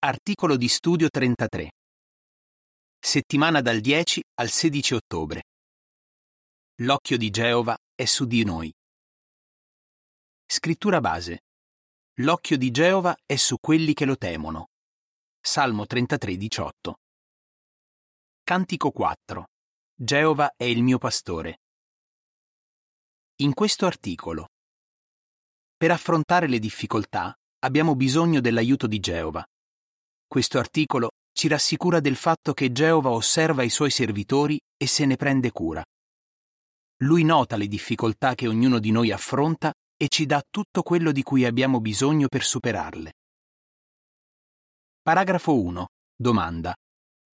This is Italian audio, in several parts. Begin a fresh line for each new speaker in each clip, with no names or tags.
Articolo di studio 33. Settimana dal 10 al 16 ottobre. L'occhio di Geova è su di noi. Scrittura base. L'occhio di Geova è su quelli che lo temono. Salmo 33, 18. Cantico 4. Geova è il mio pastore. In questo articolo. Per affrontare le difficoltà abbiamo bisogno dell'aiuto di Geova. Questo articolo ci rassicura del fatto che Geova osserva i suoi servitori e se ne prende cura. Lui nota le difficoltà che ognuno di noi affronta e ci dà tutto quello di cui abbiamo bisogno per superarle. Paragrafo 1. Domanda.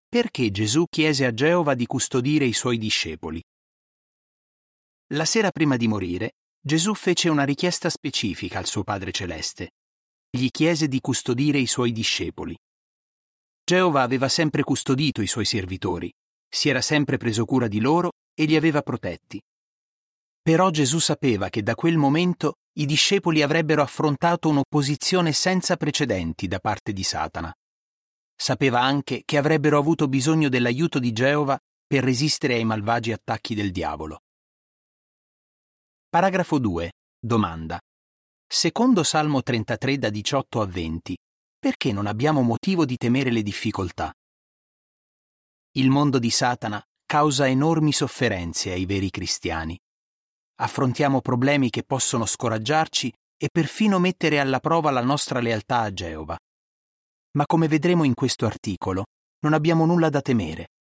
Perché Gesù chiese a Geova di custodire i suoi discepoli? La sera prima di morire, Gesù fece una richiesta specifica al suo Padre Celeste. Gli chiese di custodire i suoi discepoli. Geova aveva sempre custodito i suoi servitori, si era sempre preso cura di loro e li aveva protetti. Però Gesù sapeva che da quel momento i discepoli avrebbero affrontato un'opposizione senza precedenti da parte di Satana. Sapeva anche che avrebbero avuto bisogno dell'aiuto di Geova per resistere ai malvagi attacchi del diavolo. Paragrafo 2. Domanda. Secondo Salmo 33 da 18 a 20, perché non abbiamo motivo di temere le difficoltà? Il mondo di Satana causa enormi sofferenze ai veri cristiani. Affrontiamo problemi che possono scoraggiarci e perfino mettere alla prova la nostra lealtà a Geova. Ma come vedremo in questo articolo, non abbiamo nulla da temere.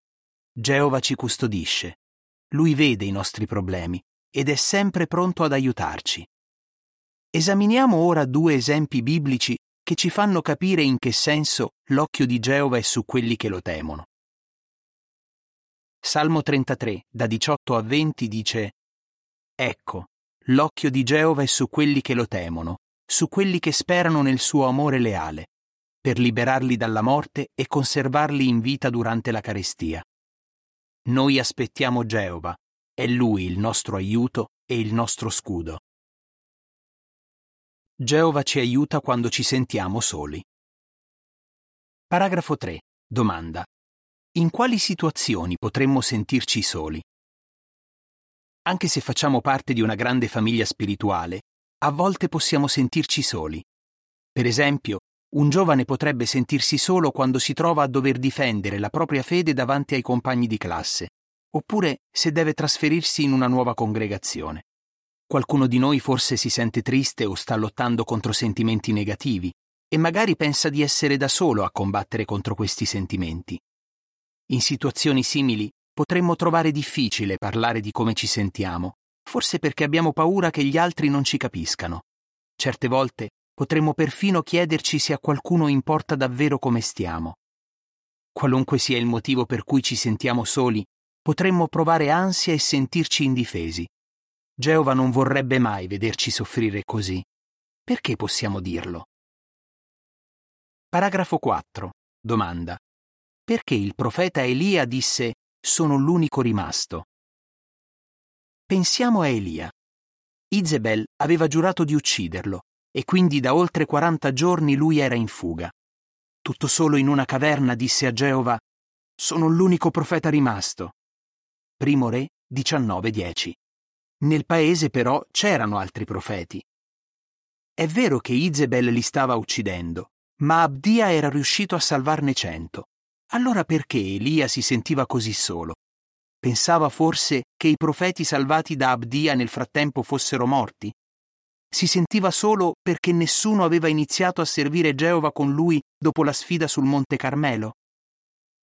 Geova ci custodisce. Lui vede i nostri problemi ed è sempre pronto ad aiutarci. Esaminiamo ora due esempi biblici che ci fanno capire in che senso l'occhio di Geova è su quelli che lo temono. Salmo 33, da 18 a 20 dice Ecco, l'occhio di Geova è su quelli che lo temono, su quelli che sperano nel suo amore leale, per liberarli dalla morte e conservarli in vita durante la carestia. Noi aspettiamo Geova, è Lui il nostro aiuto e il nostro scudo. Geova ci aiuta quando ci sentiamo soli. Paragrafo 3. Domanda. In quali situazioni potremmo sentirci soli? Anche se facciamo parte di una grande famiglia spirituale, a volte possiamo sentirci soli. Per esempio, un giovane potrebbe sentirsi solo quando si trova a dover difendere la propria fede davanti ai compagni di classe, oppure se deve trasferirsi in una nuova congregazione. Qualcuno di noi forse si sente triste o sta lottando contro sentimenti negativi e magari pensa di essere da solo a combattere contro questi sentimenti. In situazioni simili potremmo trovare difficile parlare di come ci sentiamo, forse perché abbiamo paura che gli altri non ci capiscano. Certe volte potremmo perfino chiederci se a qualcuno importa davvero come stiamo. Qualunque sia il motivo per cui ci sentiamo soli, potremmo provare ansia e sentirci indifesi. Geova non vorrebbe mai vederci soffrire così. Perché possiamo dirlo? Paragrafo 4. Domanda. Perché il profeta Elia disse sono l'unico rimasto? Pensiamo a Elia. Izebel aveva giurato di ucciderlo e quindi da oltre 40 giorni lui era in fuga. Tutto solo in una caverna disse a Geova Sono l'unico profeta rimasto. Primo Re 19.10 nel paese però c'erano altri profeti. È vero che Izebel li stava uccidendo, ma Abdia era riuscito a salvarne cento. Allora perché Elia si sentiva così solo? Pensava forse che i profeti salvati da Abdia nel frattempo fossero morti? Si sentiva solo perché nessuno aveva iniziato a servire Geova con lui dopo la sfida sul Monte Carmelo?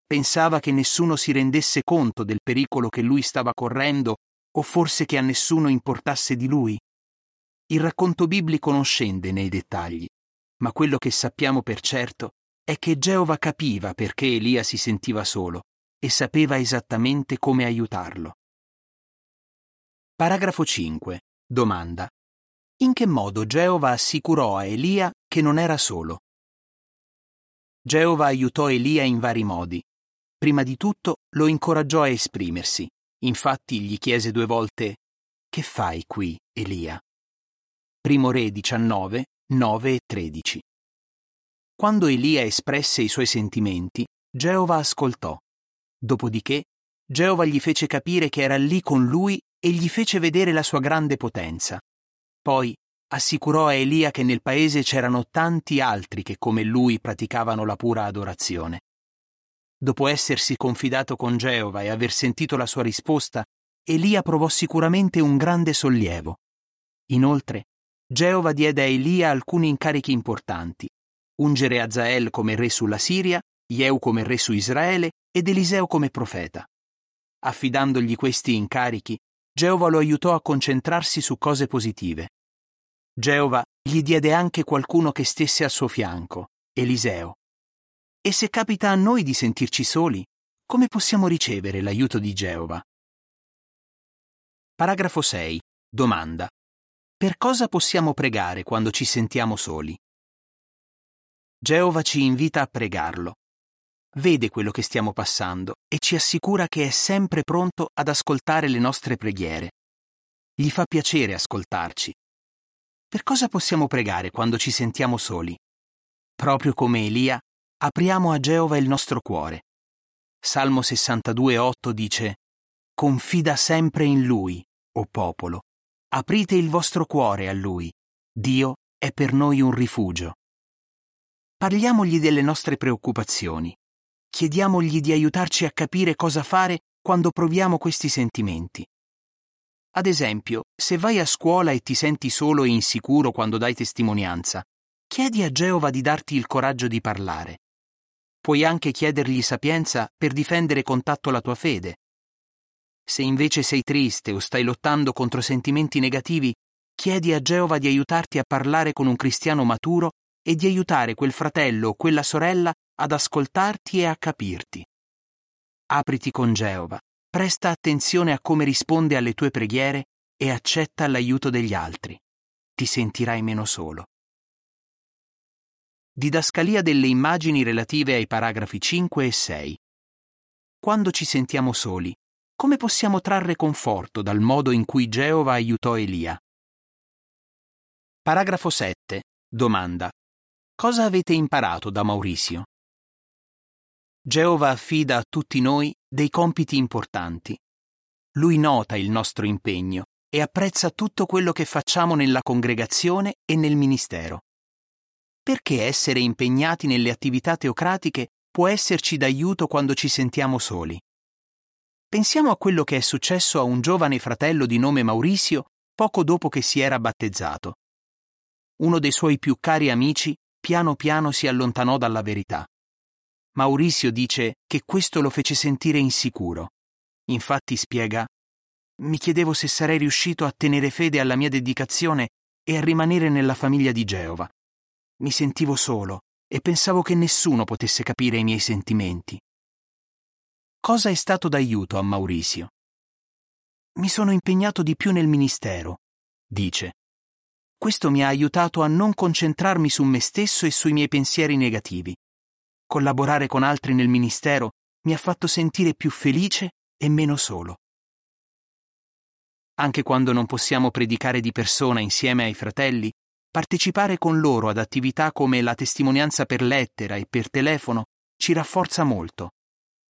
Pensava che nessuno si rendesse conto del pericolo che lui stava correndo o forse che a nessuno importasse di lui? Il racconto biblico non scende nei dettagli, ma quello che sappiamo per certo è che Geova capiva perché Elia si sentiva solo e sapeva esattamente come aiutarlo. Paragrafo 5. Domanda. In che modo Geova assicurò a Elia che non era solo? Geova aiutò Elia in vari modi. Prima di tutto lo incoraggiò a esprimersi, Infatti gli chiese due volte Che fai qui, Elia? Primo Re 19, 9 e 13. Quando Elia espresse i suoi sentimenti, Geova ascoltò. Dopodiché, Geova gli fece capire che era lì con lui e gli fece vedere la sua grande potenza. Poi assicurò a Elia che nel paese c'erano tanti altri che come lui praticavano la pura adorazione. Dopo essersi confidato con Geova e aver sentito la sua risposta, Elia provò sicuramente un grande sollievo. Inoltre, Geova diede a Elia alcuni incarichi importanti: ungere Azael come re sulla Siria, Jeu come re su Israele ed Eliseo come profeta. Affidandogli questi incarichi, Geova lo aiutò a concentrarsi su cose positive. Geova gli diede anche qualcuno che stesse al suo fianco, Eliseo. E se capita a noi di sentirci soli, come possiamo ricevere l'aiuto di Geova? Paragrafo 6. Domanda. Per cosa possiamo pregare quando ci sentiamo soli? Geova ci invita a pregarlo. Vede quello che stiamo passando e ci assicura che è sempre pronto ad ascoltare le nostre preghiere. Gli fa piacere ascoltarci. Per cosa possiamo pregare quando ci sentiamo soli? Proprio come Elia, apriamo a Geova il nostro cuore. Salmo 62,8 dice: Confida sempre in Lui, o popolo. Aprite il vostro cuore a Lui. Dio è per noi un rifugio. Parliamogli delle nostre preoccupazioni. Chiediamogli di aiutarci a capire cosa fare quando proviamo questi sentimenti. Ad esempio, se vai a scuola e ti senti solo e insicuro quando dai testimonianza, chiedi a Geova di darti il coraggio di parlare. Puoi anche chiedergli sapienza per difendere con tatto la tua fede. Se invece sei triste o stai lottando contro sentimenti negativi, chiedi a Geova di aiutarti a parlare con un cristiano maturo e di aiutare quel fratello o quella sorella ad ascoltarti e a capirti. Apriti con Geova, presta attenzione a come risponde alle tue preghiere e accetta l'aiuto degli altri. Ti sentirai meno solo. Didascalia delle immagini relative ai paragrafi 5 e 6. Quando ci sentiamo soli, come possiamo trarre conforto dal modo in cui Geova aiutò Elia? Paragrafo 7. Domanda. Cosa avete imparato da Maurizio? Geova affida a tutti noi dei compiti importanti. Lui nota il nostro impegno e apprezza tutto quello che facciamo nella congregazione e nel ministero. Perché essere impegnati nelle attività teocratiche può esserci d'aiuto quando ci sentiamo soli? Pensiamo a quello che è successo a un giovane fratello di nome Maurizio poco dopo che si era battezzato. Uno dei suoi più cari amici piano piano si allontanò dalla verità. Maurizio dice che questo lo fece sentire insicuro. Infatti spiega Mi chiedevo se sarei riuscito a tenere fede alla mia dedicazione e a rimanere nella famiglia di Geova. Mi sentivo solo e pensavo che nessuno potesse capire i miei sentimenti. Cosa è stato d'aiuto a Maurizio? Mi sono impegnato di più nel ministero, dice. Questo mi ha aiutato a non concentrarmi su me stesso e sui miei pensieri negativi. Collaborare con altri nel ministero mi ha fatto sentire più felice e meno solo. Anche quando non possiamo predicare di persona insieme ai fratelli, partecipare con loro ad attività come la testimonianza per lettera e per telefono ci rafforza molto.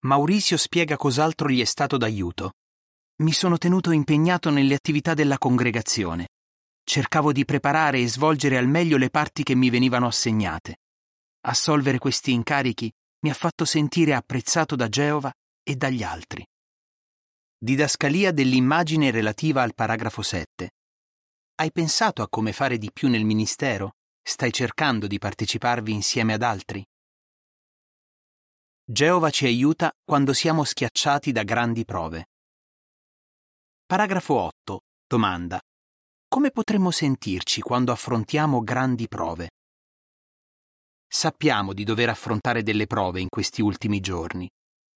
Maurizio spiega cos'altro gli è stato d'aiuto. Mi sono tenuto impegnato nelle attività della congregazione. Cercavo di preparare e svolgere al meglio le parti che mi venivano assegnate. Assolvere questi incarichi mi ha fatto sentire apprezzato da Geova e dagli altri. Didascalia dell'immagine relativa al paragrafo 7. Hai pensato a come fare di più nel ministero? Stai cercando di parteciparvi insieme ad altri? Geova ci aiuta quando siamo schiacciati da grandi prove. Paragrafo 8. Domanda. Come potremmo sentirci quando affrontiamo grandi prove? Sappiamo di dover affrontare delle prove in questi ultimi giorni,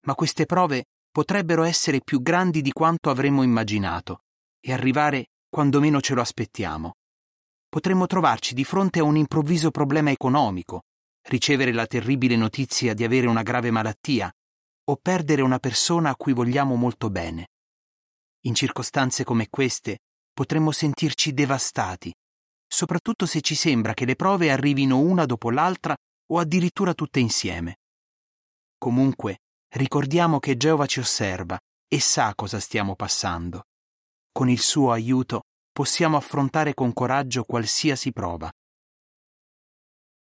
ma queste prove potrebbero essere più grandi di quanto avremmo immaginato e arrivare quando meno ce lo aspettiamo. Potremmo trovarci di fronte a un improvviso problema economico, ricevere la terribile notizia di avere una grave malattia o perdere una persona a cui vogliamo molto bene. In circostanze come queste potremmo sentirci devastati, soprattutto se ci sembra che le prove arrivino una dopo l'altra o addirittura tutte insieme. Comunque, ricordiamo che Geova ci osserva e sa cosa stiamo passando. Con il suo aiuto possiamo affrontare con coraggio qualsiasi prova.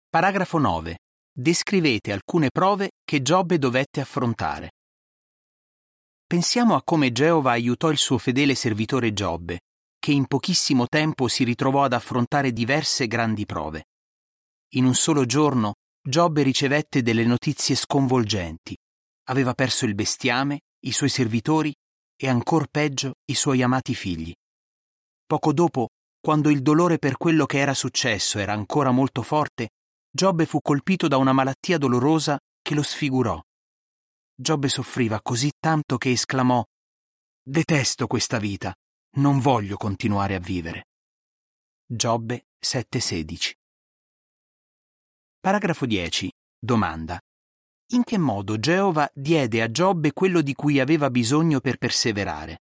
Paragrafo 9. Descrivete alcune prove che Giobbe dovette affrontare. Pensiamo a come Geova aiutò il suo fedele servitore Giobbe, che in pochissimo tempo si ritrovò ad affrontare diverse grandi prove. In un solo giorno Giobbe ricevette delle notizie sconvolgenti. Aveva perso il bestiame, i suoi servitori e ancor peggio i suoi amati figli. Poco dopo, quando il dolore per quello che era successo era ancora molto forte, Giobbe fu colpito da una malattia dolorosa che lo sfigurò. Giobbe soffriva così tanto che esclamò Detesto questa vita, non voglio continuare a vivere. Giobbe 7:16 Paragrafo 10. Domanda. In che modo Geova diede a Giobbe quello di cui aveva bisogno per perseverare?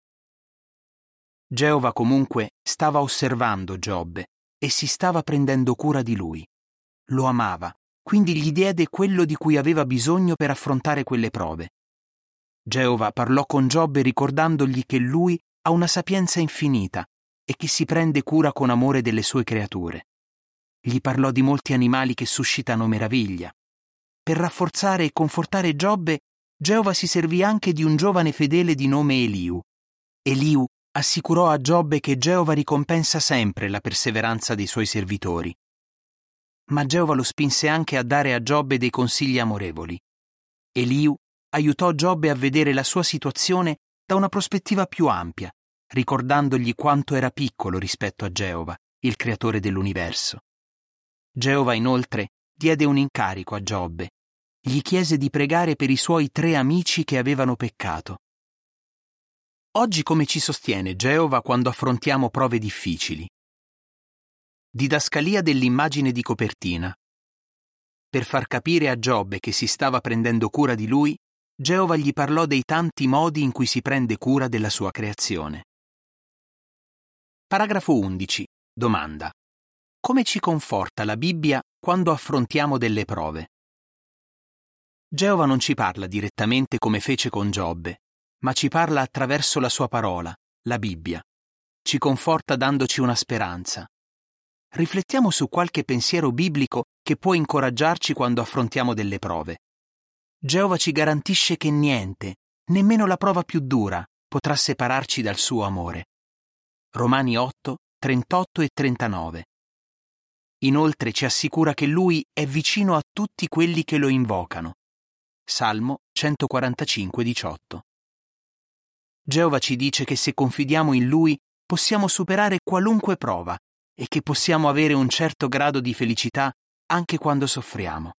Geova comunque stava osservando Giobbe e si stava prendendo cura di lui lo amava, quindi gli diede quello di cui aveva bisogno per affrontare quelle prove. Geova parlò con Giobbe ricordandogli che lui ha una sapienza infinita e che si prende cura con amore delle sue creature. Gli parlò di molti animali che suscitano meraviglia. Per rafforzare e confortare Giobbe, Geova si servì anche di un giovane fedele di nome Eliu. Eliu assicurò a Giobbe che Geova ricompensa sempre la perseveranza dei suoi servitori ma Geova lo spinse anche a dare a Giobbe dei consigli amorevoli. Eliu aiutò Giobbe a vedere la sua situazione da una prospettiva più ampia, ricordandogli quanto era piccolo rispetto a Geova, il creatore dell'universo. Geova inoltre diede un incarico a Giobbe. Gli chiese di pregare per i suoi tre amici che avevano peccato. Oggi come ci sostiene Geova quando affrontiamo prove difficili? Didascalia dell'immagine di copertina. Per far capire a Giobbe che si stava prendendo cura di lui, Geova gli parlò dei tanti modi in cui si prende cura della sua creazione. Paragrafo 11. Domanda. Come ci conforta la Bibbia quando affrontiamo delle prove? Geova non ci parla direttamente come fece con Giobbe, ma ci parla attraverso la sua parola, la Bibbia. Ci conforta dandoci una speranza, riflettiamo su qualche pensiero biblico che può incoraggiarci quando affrontiamo delle prove. Geova ci garantisce che niente, nemmeno la prova più dura, potrà separarci dal suo amore. Romani 8, 38 e 39. Inoltre ci assicura che Lui è vicino a tutti quelli che lo invocano. Salmo 145, 18. Geova ci dice che se confidiamo in Lui possiamo superare qualunque prova e che possiamo avere un certo grado di felicità anche quando soffriamo.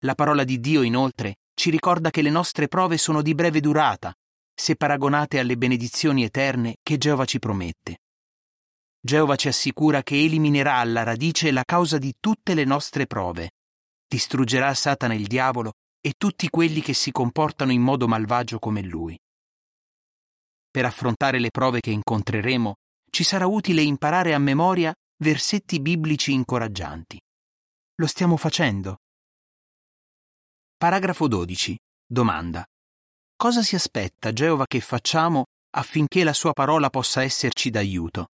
La parola di Dio, inoltre, ci ricorda che le nostre prove sono di breve durata, se paragonate alle benedizioni eterne che Geova ci promette. Geova ci assicura che eliminerà alla radice la causa di tutte le nostre prove, distruggerà Satana il diavolo e tutti quelli che si comportano in modo malvagio come lui. Per affrontare le prove che incontreremo, ci sarà utile imparare a memoria versetti biblici incoraggianti. Lo stiamo facendo? Paragrafo 12. Domanda. Cosa si aspetta Geova che facciamo affinché la sua parola possa esserci d'aiuto?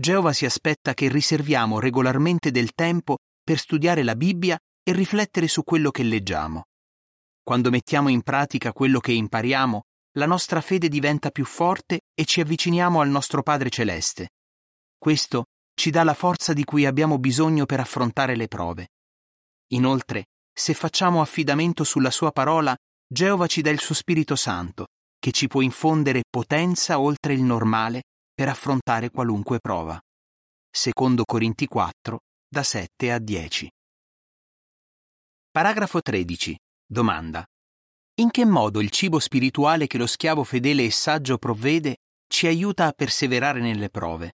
Geova si aspetta che riserviamo regolarmente del tempo per studiare la Bibbia e riflettere su quello che leggiamo. Quando mettiamo in pratica quello che impariamo, la nostra fede diventa più forte e ci avviciniamo al nostro Padre Celeste. Questo ci dà la forza di cui abbiamo bisogno per affrontare le prove. Inoltre, se facciamo affidamento sulla Sua parola, Geova ci dà il suo Spirito Santo, che ci può infondere potenza oltre il normale per affrontare qualunque prova. Secondo Corinti 4, da 7 a 10. Paragrafo 13. Domanda. In che modo il cibo spirituale che lo schiavo fedele e saggio provvede ci aiuta a perseverare nelle prove?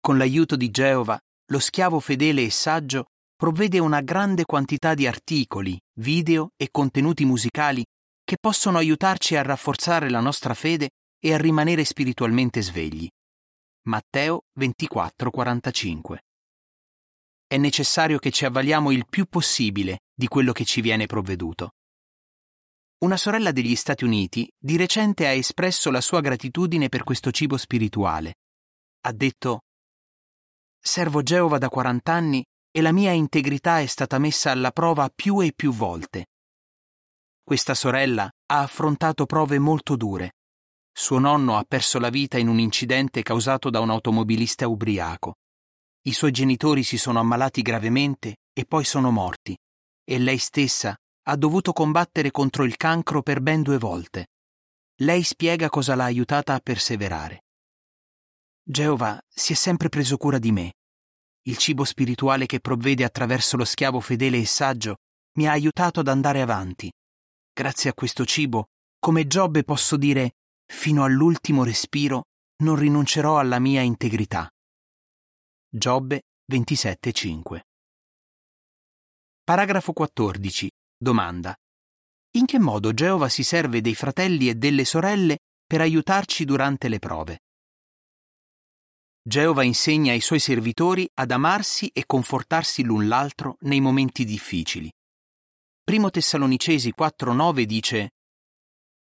Con l'aiuto di Geova, lo schiavo fedele e saggio provvede una grande quantità di articoli, video e contenuti musicali che possono aiutarci a rafforzare la nostra fede e a rimanere spiritualmente svegli. Matteo 24:45 è necessario che ci avvaliamo il più possibile di quello che ci viene provveduto. Una sorella degli Stati Uniti di recente ha espresso la sua gratitudine per questo cibo spirituale. Ha detto Servo Geova da 40 anni e la mia integrità è stata messa alla prova più e più volte. Questa sorella ha affrontato prove molto dure. Suo nonno ha perso la vita in un incidente causato da un automobilista ubriaco. I suoi genitori si sono ammalati gravemente e poi sono morti, e lei stessa ha dovuto combattere contro il cancro per ben due volte. Lei spiega cosa l'ha aiutata a perseverare. Geova si è sempre preso cura di me. Il cibo spirituale che provvede attraverso lo schiavo fedele e saggio mi ha aiutato ad andare avanti. Grazie a questo cibo, come Giobbe posso dire, fino all'ultimo respiro non rinuncerò alla mia integrità. Giobbe 27.5 Paragrafo 14. Domanda. In che modo Geova si serve dei fratelli e delle sorelle per aiutarci durante le prove? Geova insegna ai suoi servitori ad amarsi e confortarsi l'un l'altro nei momenti difficili. Primo Tessalonicesi 4:9 dice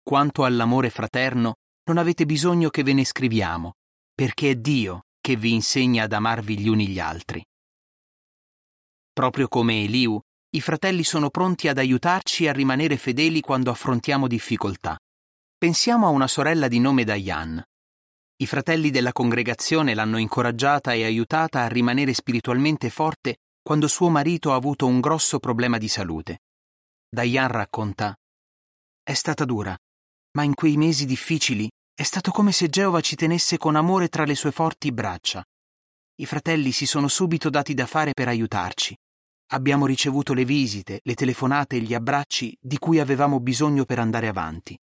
Quanto all'amore fraterno, non avete bisogno che ve ne scriviamo, perché è Dio che vi insegna ad amarvi gli uni gli altri. Proprio come Eliu, i fratelli sono pronti ad aiutarci a rimanere fedeli quando affrontiamo difficoltà. Pensiamo a una sorella di nome Diane. I fratelli della congregazione l'hanno incoraggiata e aiutata a rimanere spiritualmente forte quando suo marito ha avuto un grosso problema di salute. Diane racconta: È stata dura, ma in quei mesi difficili è stato come se Geova ci tenesse con amore tra le sue forti braccia. I fratelli si sono subito dati da fare per aiutarci. Abbiamo ricevuto le visite, le telefonate e gli abbracci di cui avevamo bisogno per andare avanti.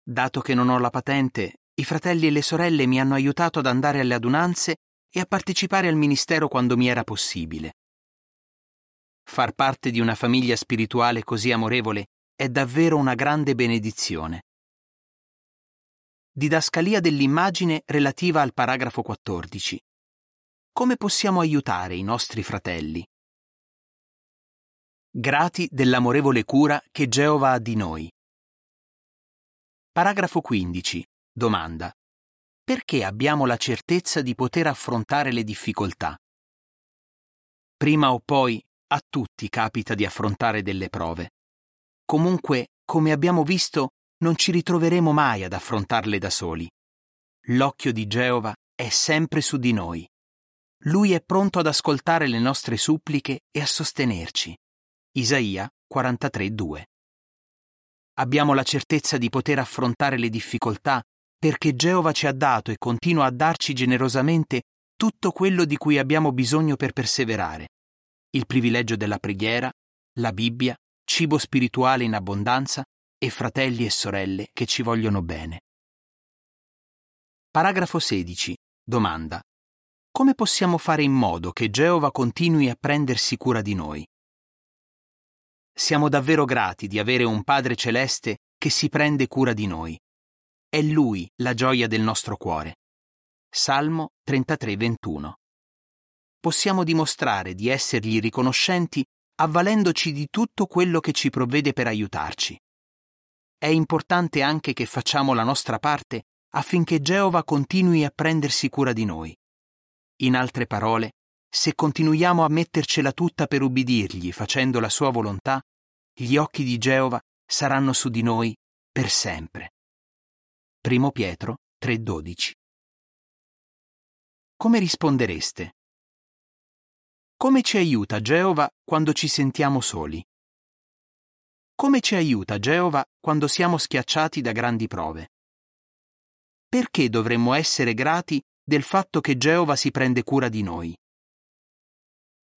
Dato che non ho la patente, i fratelli e le sorelle mi hanno aiutato ad andare alle adunanze e a partecipare al ministero quando mi era possibile. Far parte di una famiglia spirituale così amorevole è davvero una grande benedizione. Didascalia dell'immagine relativa al paragrafo 14. Come possiamo aiutare i nostri fratelli? Grati dell'amorevole cura che Geova ha di noi. Paragrafo 15. Domanda. Perché abbiamo la certezza di poter affrontare le difficoltà? Prima o poi a tutti capita di affrontare delle prove. Comunque, come abbiamo visto, non ci ritroveremo mai ad affrontarle da soli. L'occhio di Geova è sempre su di noi. Lui è pronto ad ascoltare le nostre suppliche e a sostenerci. Isaia 43:2. Abbiamo la certezza di poter affrontare le difficoltà perché Geova ci ha dato e continua a darci generosamente tutto quello di cui abbiamo bisogno per perseverare. Il privilegio della preghiera, la Bibbia, cibo spirituale in abbondanza e fratelli e sorelle che ci vogliono bene. Paragrafo 16. Domanda. Come possiamo fare in modo che Geova continui a prendersi cura di noi? Siamo davvero grati di avere un Padre celeste che si prende cura di noi. È Lui la gioia del nostro cuore. Salmo 33:21. Possiamo dimostrare di essergli riconoscenti avvalendoci di tutto quello che ci provvede per aiutarci. È importante anche che facciamo la nostra parte affinché Geova continui a prendersi cura di noi. In altre parole, se continuiamo a mettercela tutta per ubbidirgli facendo la sua volontà, gli occhi di Geova saranno su di noi per sempre. Primo Pietro 3:12 Come rispondereste? Come ci aiuta Geova quando ci sentiamo soli? Come ci aiuta Geova quando siamo schiacciati da grandi prove? Perché dovremmo essere grati del fatto che Geova si prende cura di noi?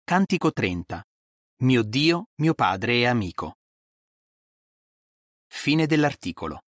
Cantico 30 Mio Dio, mio Padre e amico. Fine dell'articolo.